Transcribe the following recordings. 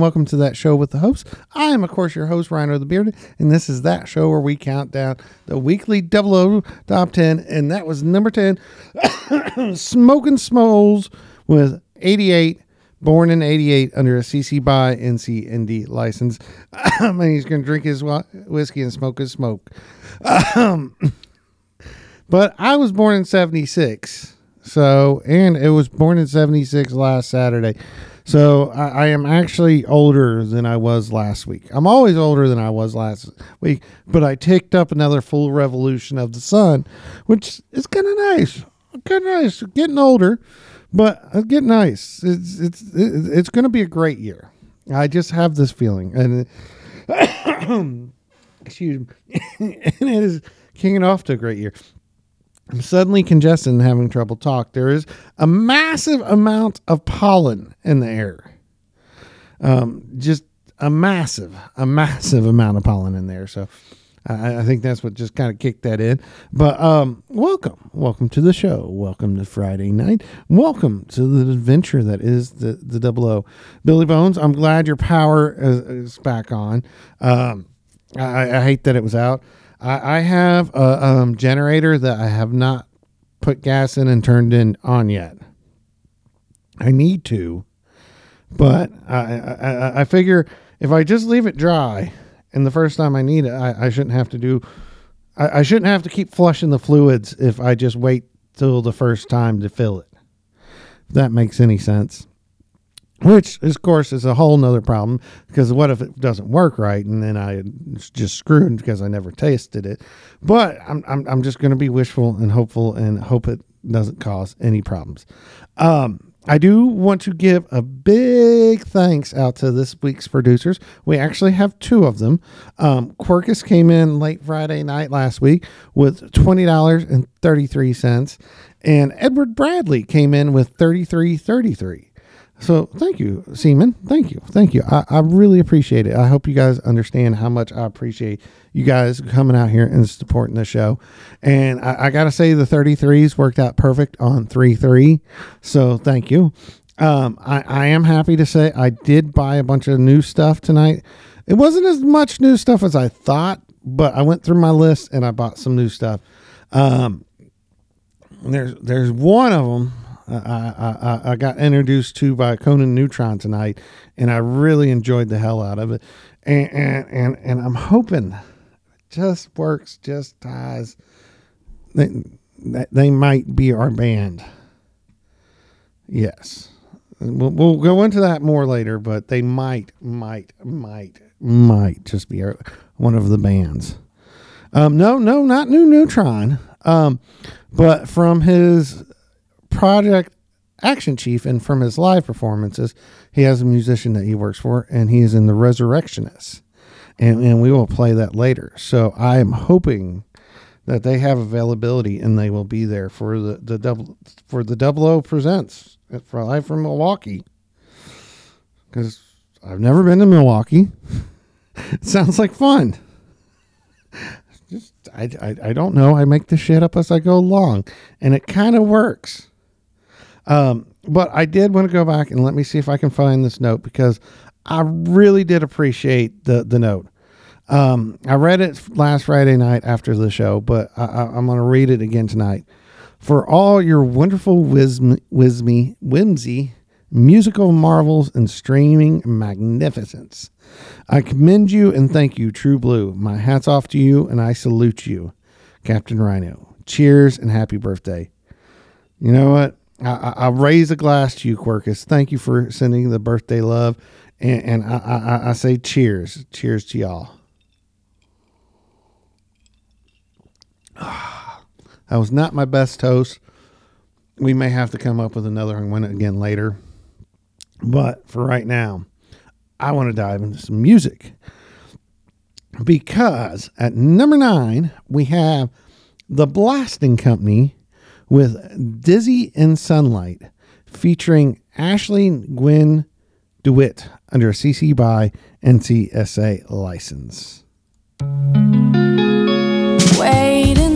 welcome to that show with the host. I am, of course, your host, Ryno the Bearded, and this is that show where we count down the weekly double O top 10, and that was number 10, Smokin Souls with 88, born in 88 under a CC by NCND license. and he's going to drink his whiskey and smoke his smoke. But I was born in 76. So, and it was born in 76 last Saturday. So I, I am actually older than I was last week. I'm always older than I was last week, but I ticked up another full revolution of the sun, which is kind of nice. Kind of nice. Getting older, but it's getting nice. It's, it's, it's going to be a great year. I just have this feeling. And excuse me. and it is kicking off to a great year. I'm suddenly congested and having trouble talk. There is a massive amount of pollen in the air. Um, just a massive, a massive amount of pollen in there. So I, I think that's what just kind of kicked that in. But um, welcome, welcome to the show. Welcome to Friday night. Welcome to the adventure that is the the Double O. Billy Bones. I'm glad your power is, is back on. Um, I, I hate that it was out. I, I have a um, generator that I have not put gas in and turned in on yet. I need to, but I, I, I figure if I just leave it dry and the first time I need it, I, I shouldn't have to do. I, I shouldn't have to keep flushing the fluids if I just wait till the first time to fill it. If that makes any sense which of course is a whole nother problem because what if it doesn't work right and then I just screwed because I never tasted it. But I'm I'm, I'm just going to be wishful and hopeful and hope it doesn't cause any problems. Um, I do want to give a big thanks out to this week's producers. We actually have two of them. Um, quirkess came in late Friday night last week with twenty dollars and Edward Bradley came in with thirty three thirty three. So thank you, Seaman. Thank you. Thank you. I, I really appreciate it. I hope you guys understand how much I appreciate you guys coming out here and supporting the show. And I, I got to say, the 33s worked out perfect on 3 3. So thank you. Um, I, I am happy to say I did buy a bunch of new stuff tonight. It wasn't as much new stuff as I thought, but I went through my list and I bought some new stuff. Um, there's there's one of them I, I, I, got introduced to by Conan Neutron tonight, and I really enjoyed the hell out of it. And and and, and I'm hoping it just works just ties. they, they might be our band. Yes. We'll, we'll go into that more later, but they might, might, might, might just be our, one of the bands. Um, no, no, not New Neutron. Um, but from his project action chief and from his live performances, he has a musician that he works for, and he is in the Resurrectionists, and and we will play that later. So I am hoping that they have availability and they will be there for the the double for the double O presents for live from Milwaukee because I've never been to Milwaukee. it sounds like fun. Just I, I I don't know. I make the shit up as I go along, and it kind of works. Um, but I did want to go back and let me see if I can find this note because I really did appreciate the the note. Um, I read it last Friday night after the show, but I, I'm going to read it again tonight. For all your wonderful whim, whimsy, whimsy, musical marvels, and streaming magnificence, I commend you and thank you, True Blue. My hat's off to you, and I salute you, Captain Ryno. Cheers and happy birthday. You know what? I, I, raise a glass to you, quirkess. Thank you for sending the birthday love, and, and I, I, I say cheers, cheers to y'all. That was not my best toast. We may have to come up with another one again later. But for right now, I want to dive into some music. Because at number nine, we have The Blasting Company with Dizzy in Sunlight, featuring Ashley Nguyen DeWitt under a CC by NCSA license. Wade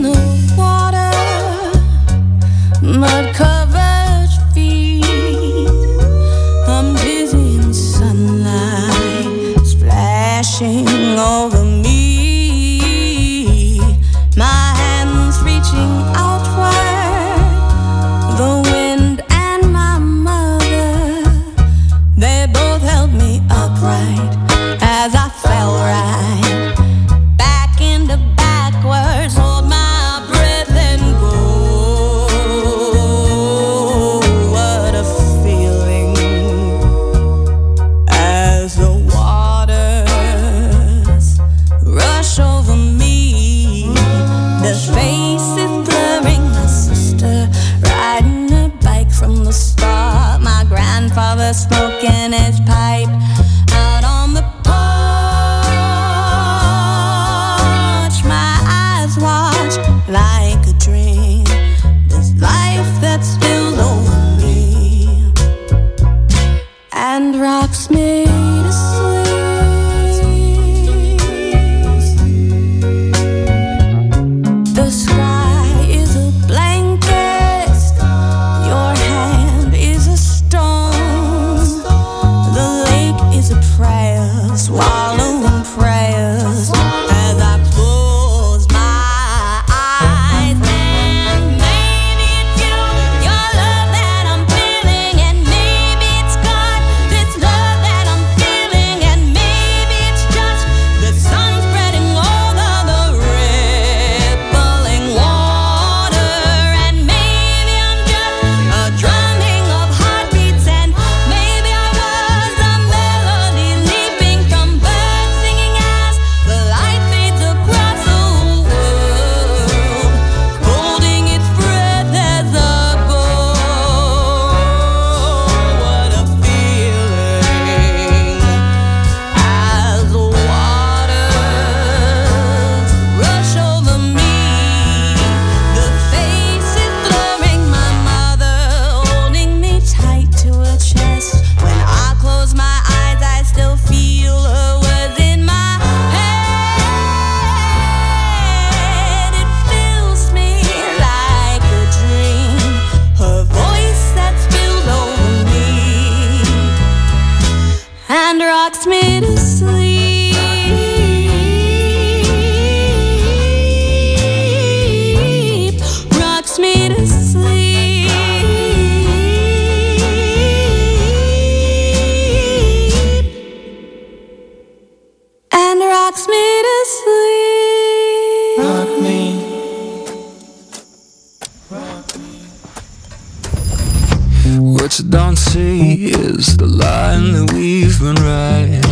You don't see is the line that we've been riding.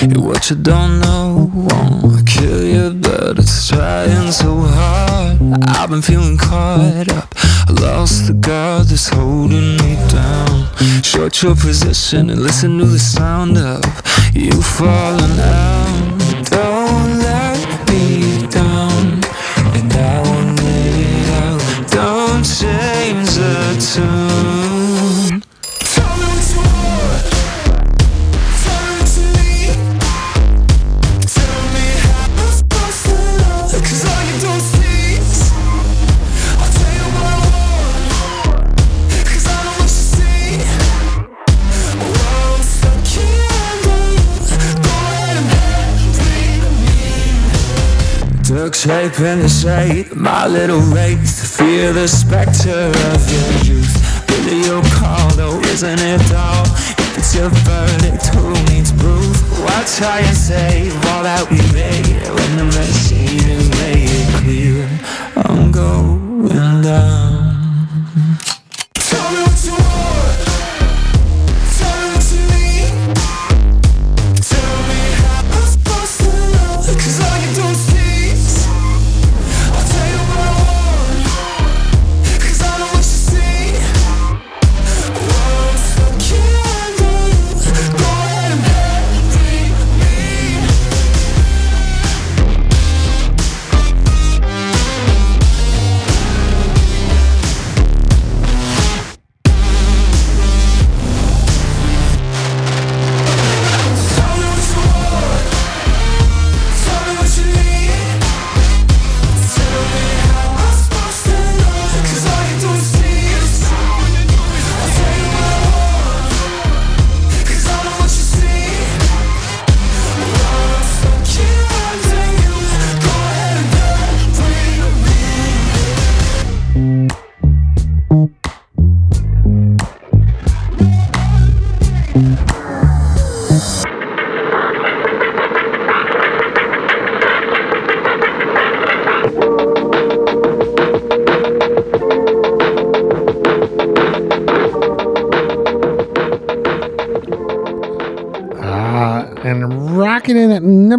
And what you don't know won't kill you, but it's trying so hard. I've been feeling caught up. I lost the guard that's holding me down. Short your position and listen to the sound of you falling out. In the shade My little wraith Fear the specter of your youth Billy O'Connell, isn't it dull? If it's your verdict, who needs proof? Why try and save all that we made When the machine has made it clear I'm going down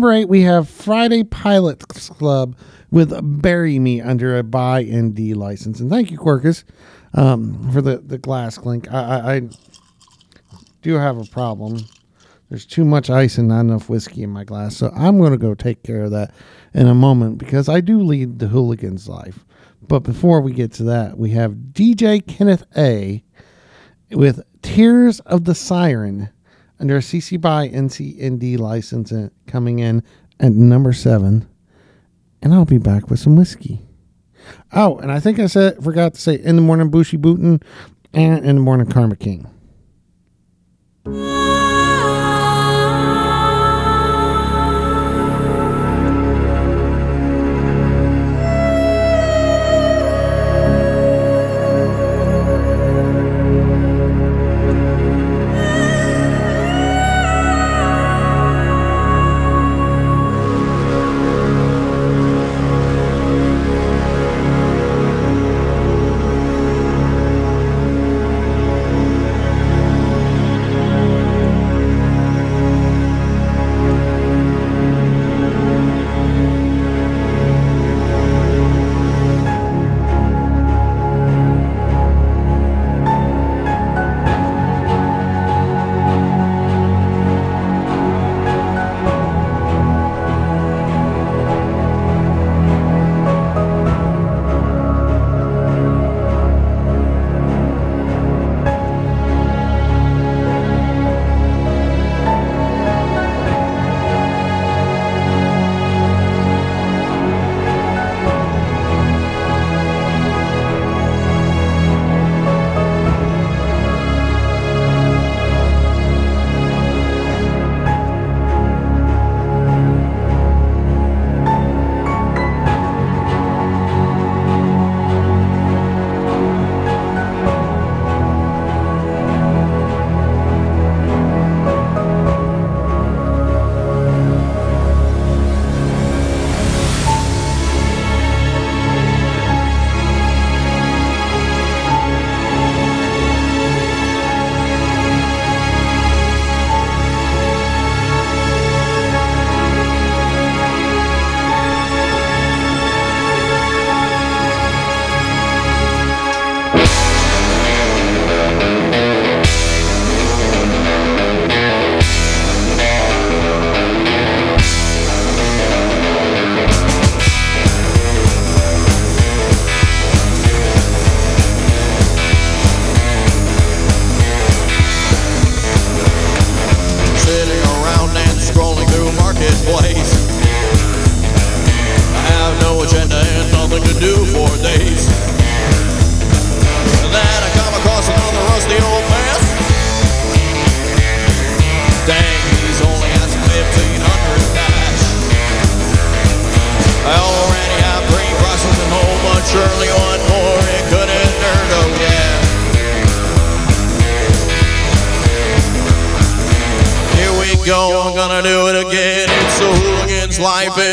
number eight, we have Friday Pilots Club with Bury Me under a buy and D license. And thank you, quirkess, um, for the, the glass clink. I, I, I do have a problem. There's too much ice and not enough whiskey in my glass. So I'm going to go take care of that in a moment because I do lead the hooligan's life. But before we get to that, we have DJ Kenneth A with Tears of the Siren under a CC by NCND license coming in at number seven. And I'll be back with some whiskey. Oh, and I think I said forgot to say in the morning Bushy Bootin and in the morning Karma King.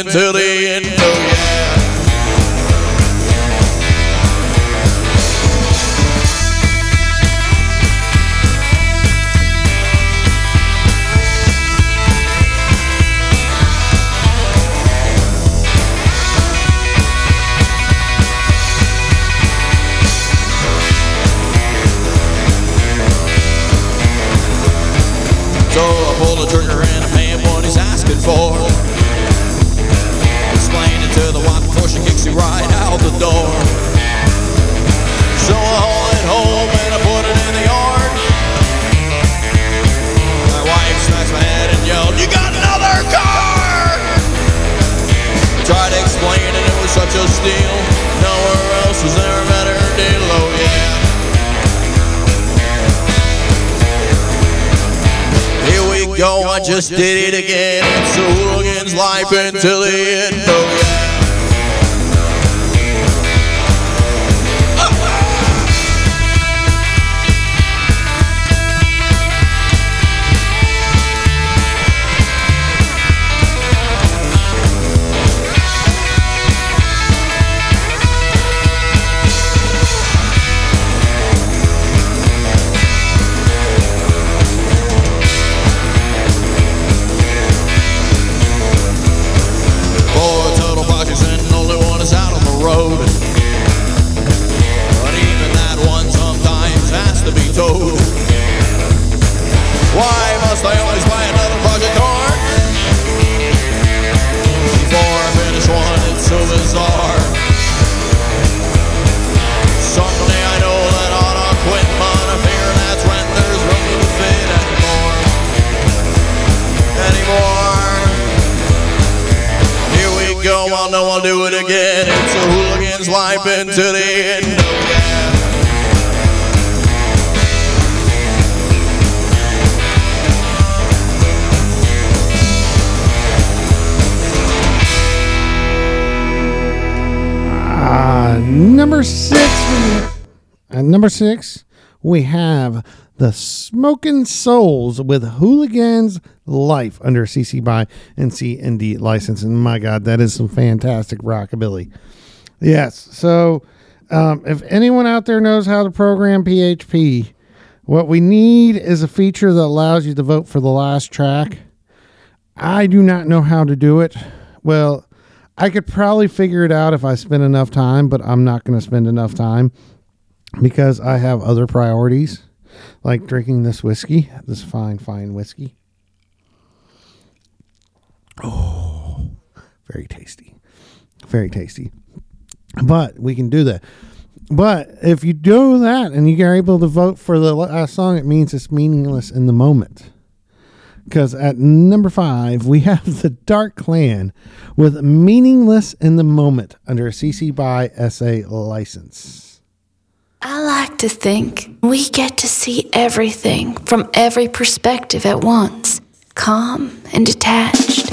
Until the number six, we have the Smokin Souls with Hooligans Life under CC by and CND license. And my God, that is some fantastic rockabilly. Yes. So, um, if anyone out there knows how to program PHP, what we need is a feature that allows you to vote for the last track. I do not know how to do it. Well, I could probably figure it out if I spend enough time, but I'm not going to spend enough time because I have other priorities, like drinking this whiskey, this fine, fine whiskey. Oh, very tasty. Very tasty. But we can do that. But if you do that and you are able to vote for the last song, it means it's meaningless in the moment. Because at number five, we have the Dark Clan with Meaningless in the Moment under a CC by SA license. I like to think we get to see everything from every perspective at once, calm and detached.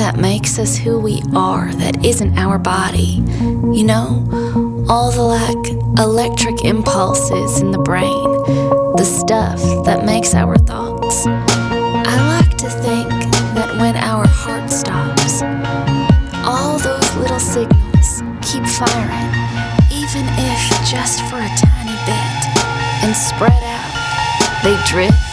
that makes us who we are that isn't our body. You know, all the like electric impulses in the brain, the stuff that makes our thoughts. I like to think that when our heart stops, all those little signals keep firing, even if just for a tiny bit, and spread out, they drift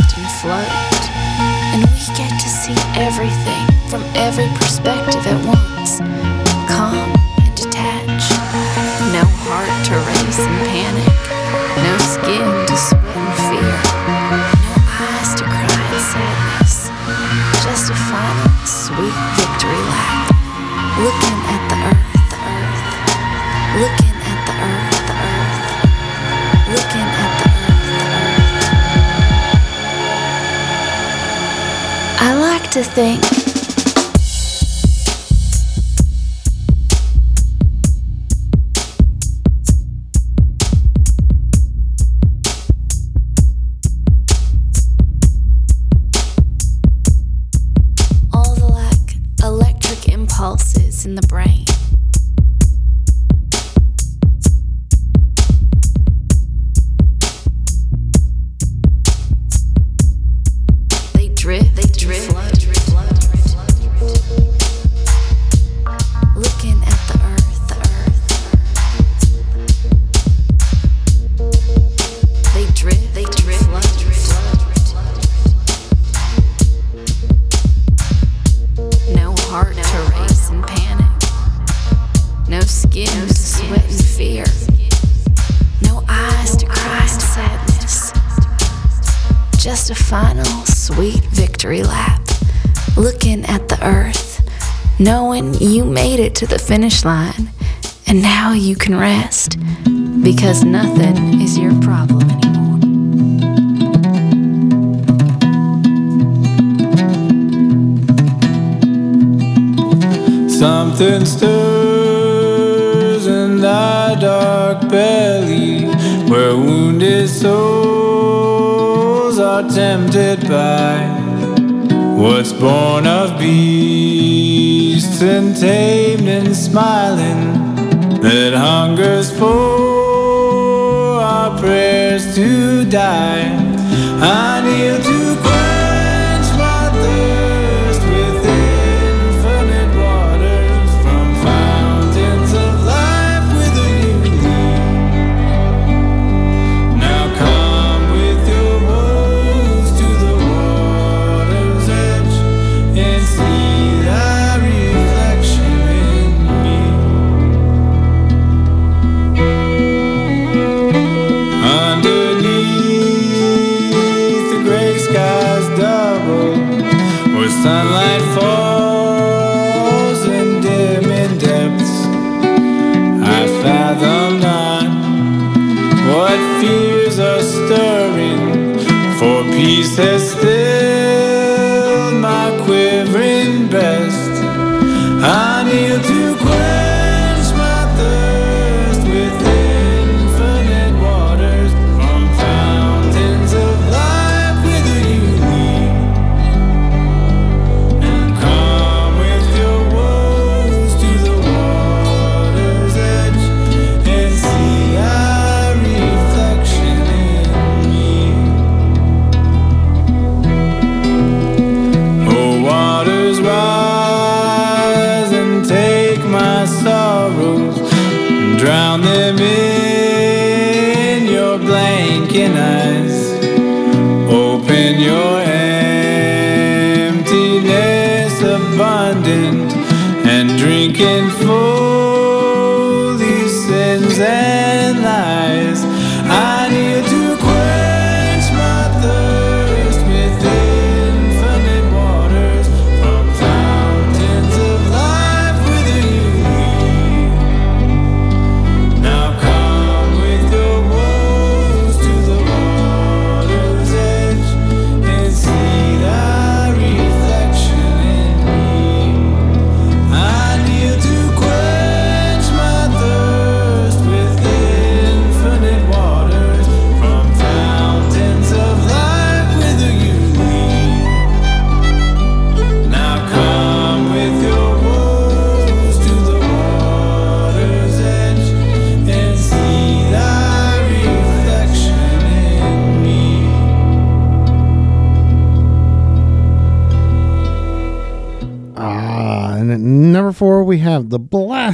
thing finish line, and now you can rest because nothing is your problem anymore. Something stirs in thy dark belly where wounded souls are tempted by What's born of beasts and tamed and smiling that hungers for our prayers to die? I kneel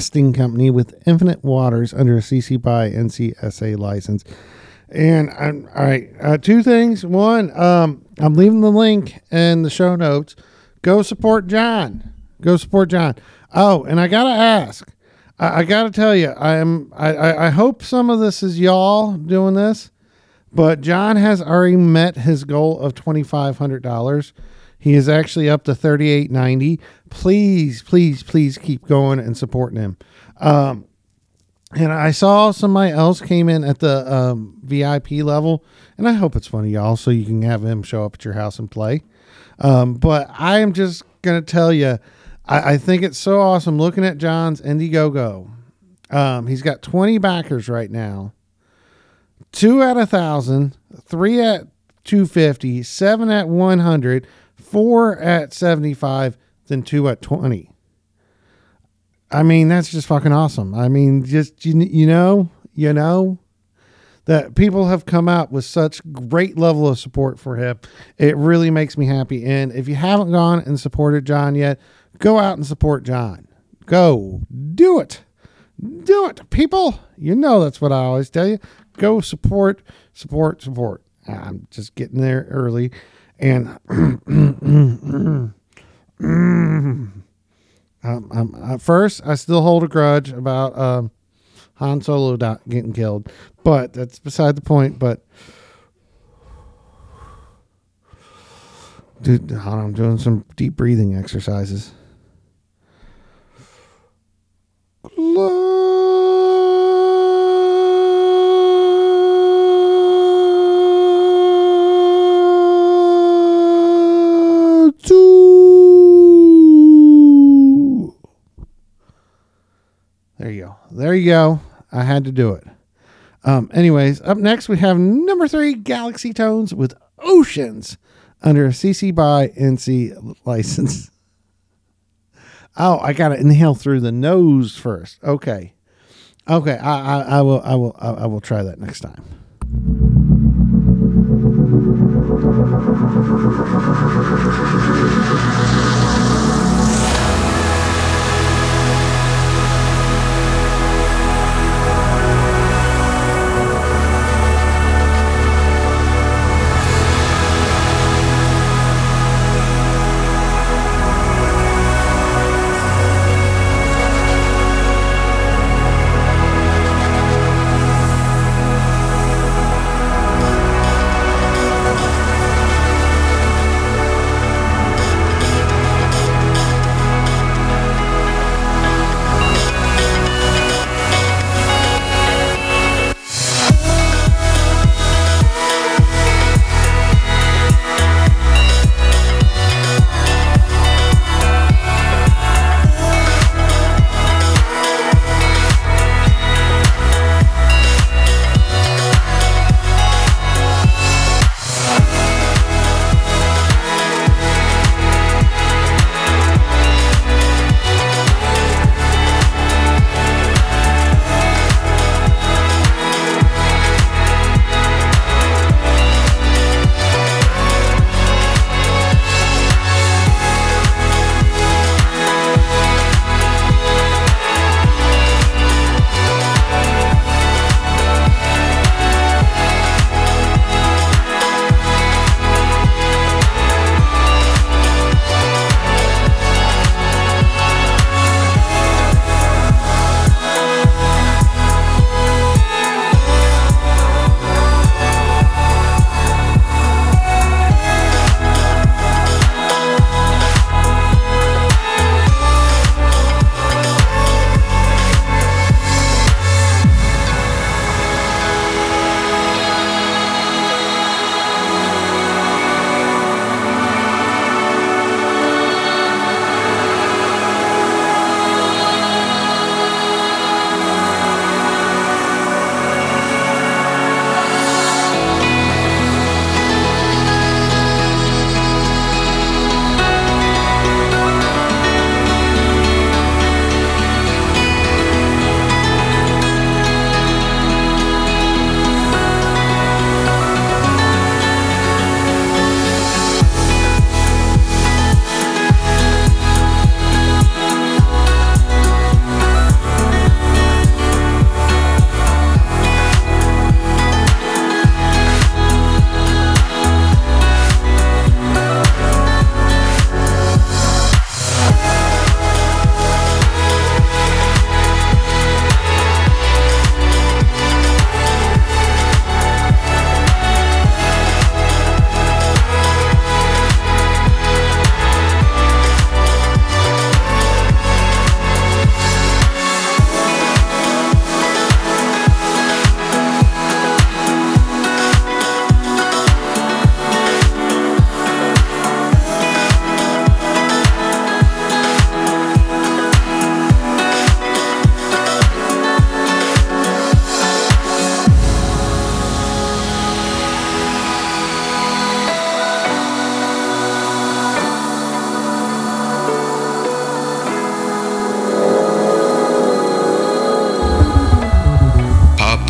the Blasting Company with Infinite Waters under a CC by NCSA license. And I'm all right. Uh, two things. One, um, I'm leaving the link in the show notes. Go support Jon. Go support Jon. Oh, and I gotta ask. I, I gotta tell you, I am. I, I, I hope some of this is y'all doing this, but Jon has already met his goal of twenty five hundred dollars. He is actually up to thirty eight ninety. Please, please, please keep going and supporting him. Um, and I saw somebody else came in at the um, VIP level, and I hope it's funny, y'all, so you can have him show up at your house and play. Um, but I am just gonna tell you, I, I think it's so awesome looking at Jon's Indiegogo. Um, he's got 20 backers right now, two at a thousand, three at 250, seven at 100, four at 75, then two at 20. I mean, that's just fucking awesome. I mean, just you, you know, you know that people have come out with such great level of support for him. It really makes me happy. And if you haven't gone and supported Jon yet, go out and support Jon. Go do it. Do it, people. You know that's what I always tell you. Go support, support, support. I'm just getting there early, and Um, um, at first, I still hold a grudge about um, Han Solo getting killed, but that's beside the point. But dude, I'm doing some deep breathing exercises. Two. You go. There you go. I had to do it. Um, anyways, up next we have number three, Galaxy Tones with Oceans under a CC by NC license. Oh, I got to inhale through the nose first. Okay, okay. I, I, I will. I will. I will try that next time.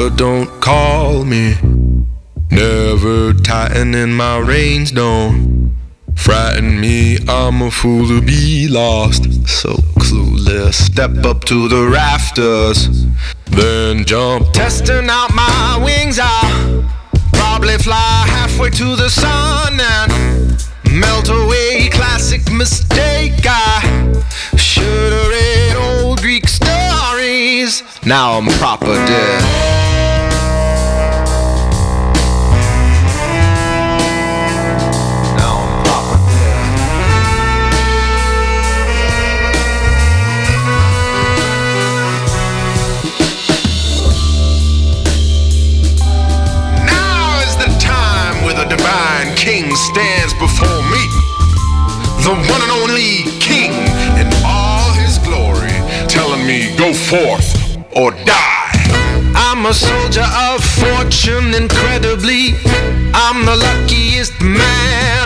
Papa, don't call me. Never tightening my reins, don't frighten me. I'm a fool to be lost, so clueless. Step up to the rafters, then jump. Testing out my wings, I'll probably fly halfway to the sun and melt away. Classic mistake. I should've read old Greek stories. Now I'm proper dead. Now I'm proper dead. Now is the time where the divine king stands before me. The one and only king in all his glory, telling me, go forth or die. I'm a soldier of fortune, incredibly. I'm the luckiest man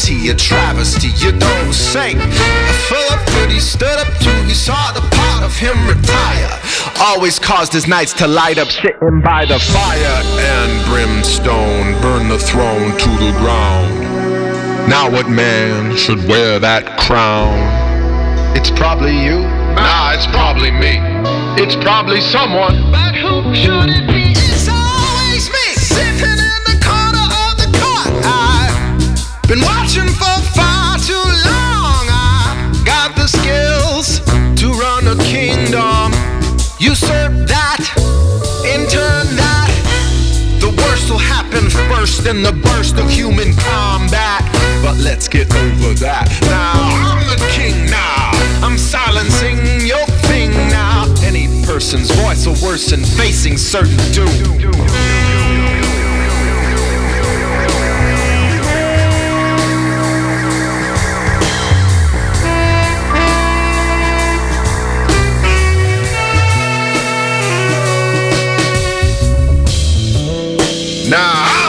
reality, a travesty, you don't say. A fella pretty stood up to, he saw the part of him retire. Always caused his nights to light up, sitting by the fire. And brimstone burn the throne to the ground. Now what man should wear that crown? It's probably you. Nah, it's probably me. It's probably someone. But who should it be? It's always me, sitting in the corner of the court. I've been watching for far too long. I got the skills to run a kingdom. Usurp that, in turn that. The worst will happen first in the burst of human combat. But let's get over that. Now I'm the king now. I'm silencing your thing now. Any person's voice will worsen facing certain doom. Now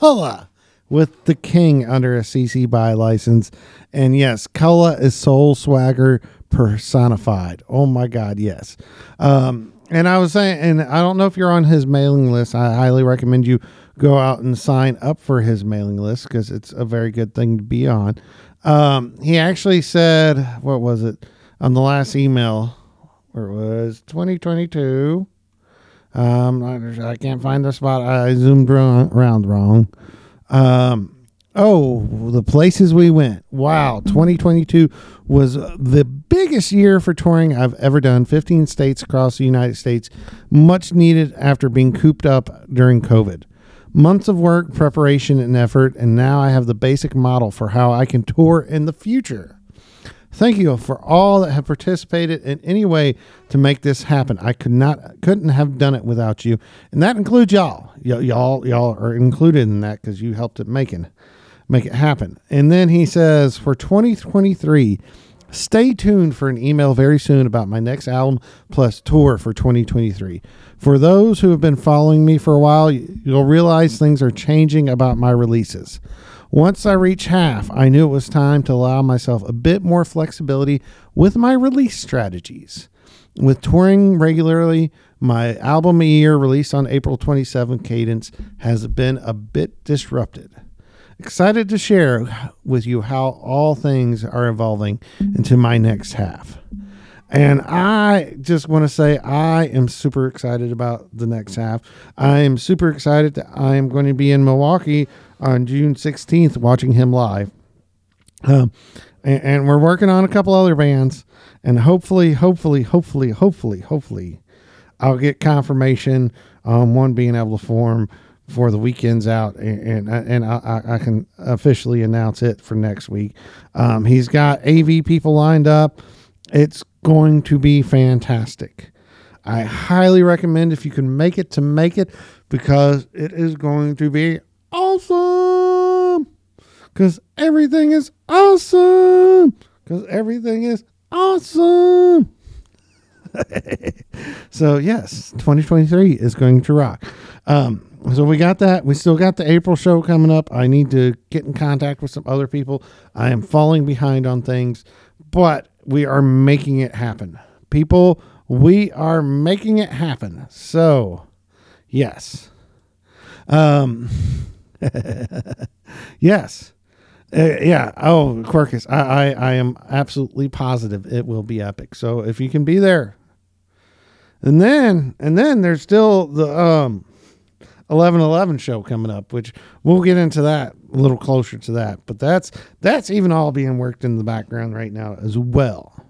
we with the King under a CC by license. And yes, Cullah is Soul Swagger personified. Oh my God, yes. Um, and I was saying, and I don't know if you're on his mailing list. I highly recommend you go out and sign up for his mailing list because it's a very good thing to be on. Um, he actually said, what was it on the last email? Where it was 2022. Um, I, I can't find the spot. I zoomed around, wrong. Um, oh, the places we went. Wow, 2022 was the biggest year for touring I've ever done. 15 states across the United States, much needed after being cooped up during COVID. Months of work, preparation, and effort, and now I have the basic model for how I can tour in the future. Thank you for all that have participated in any way to make this happen. I could not, couldn't have done it without you, and that includes y'all. Y- y'all, y'all are included in that because you helped it making, make it happen. And then he says for 2023, stay tuned for an email very soon about my next album plus tour for 2023. For those who have been following me for a while, you'll realize things are changing about my releases. Once I reach half, I knew it was time to allow myself a bit more flexibility with my release strategies. With touring regularly, my album a year released on April 27 cadence has been a bit disrupted. Excited to share with you how all things are evolving into my next half. And I just want to say I am super excited about the next half. I am super excited that I am going to be in Milwaukee on June 16th watching him live. Um, and, and we're working on a couple other bands, and hopefully, hopefully, hopefully, hopefully, hopefully, I'll get confirmation on one being able to form for the weekends out, and and, and I, I I can officially announce it for next week. Um, he's got AV people lined up. It's going to be fantastic. I highly recommend if you can make it to make it because it is going to be awesome. Because everything is awesome. Because everything is awesome. so yes, 2023 is going to rock. Um, so we got that. We still got the April show coming up. I need to get in contact with some other people. I am falling behind on things, but we are making it happen. People, we are making it happen. So, yes. Um yes. Uh, yeah. Oh, quirkess. I, I I am absolutely positive it will be epic. So if you can be there, and then and then there's still the um eleven eleven show coming up, which we'll get into that a little closer to that. But that's that's even all being worked in the background right now as well.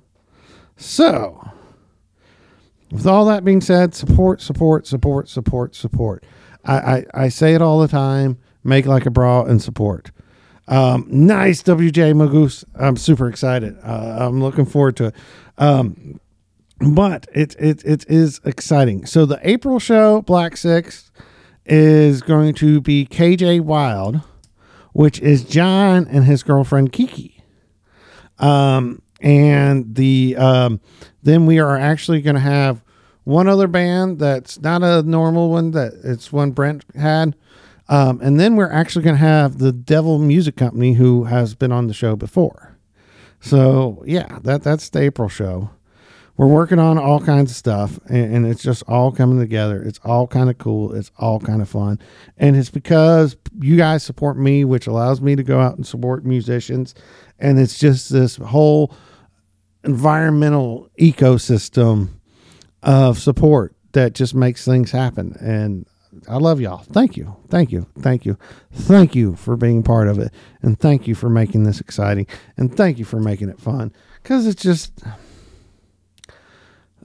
So with all that being said, support, support, support, support, support. I, I, I say it all the time. Make like a bra and support. Um, nice, WJ Magoose. I'm super excited. Uh, I'm looking forward to it. Um, but it, it it is exciting. So the April show, Black Six, is going to be KJ Wild, which is John and his girlfriend Kiki. Um, and the um, then we are actually going to have one other band that's not a normal one that it's one Brent had. Um, and then we're actually going to have the Devil Music Company who has been on the show before. So yeah, that that's the April show. We're working on all kinds of stuff, and, and it's just all coming together. It's all kind of cool. It's all kind of fun, and it's because you guys support me, which allows me to go out and support musicians, and it's just this whole environmental ecosystem of support that just makes things happen. And I love y'all. Thank you. Thank you. Thank you. Thank you for being part of it. And thank you for making this exciting. And thank you for making it fun. Because it's just,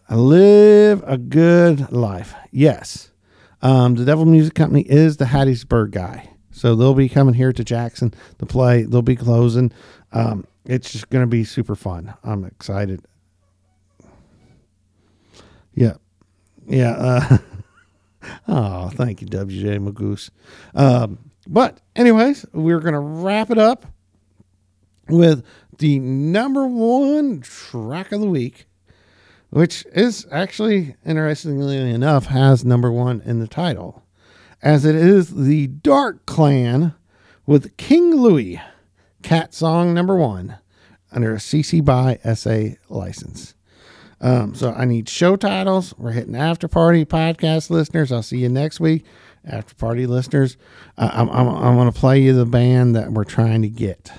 I live a good life. Yes. Um, the Devil Music Company is the Hattiesburg guy. So they'll be coming here to Jackson to play. They'll be closing. Um, it's just going to be super fun. I'm excited. Yeah. Yeah. Uh, oh, thank you, WJ Magoose. Um, but, anyways, we're going to wrap it up with the number one track of the week, which is actually, interestingly enough, has number one in the title, as it is the Dark Clan with King Louie, Cat Song number one, under a CC by SA license. Um, so I need show titles. We're hitting after party podcast listeners. I'll see you next week. After party listeners, uh, I'm, I'm, I'm going to play you the band that we're trying to get.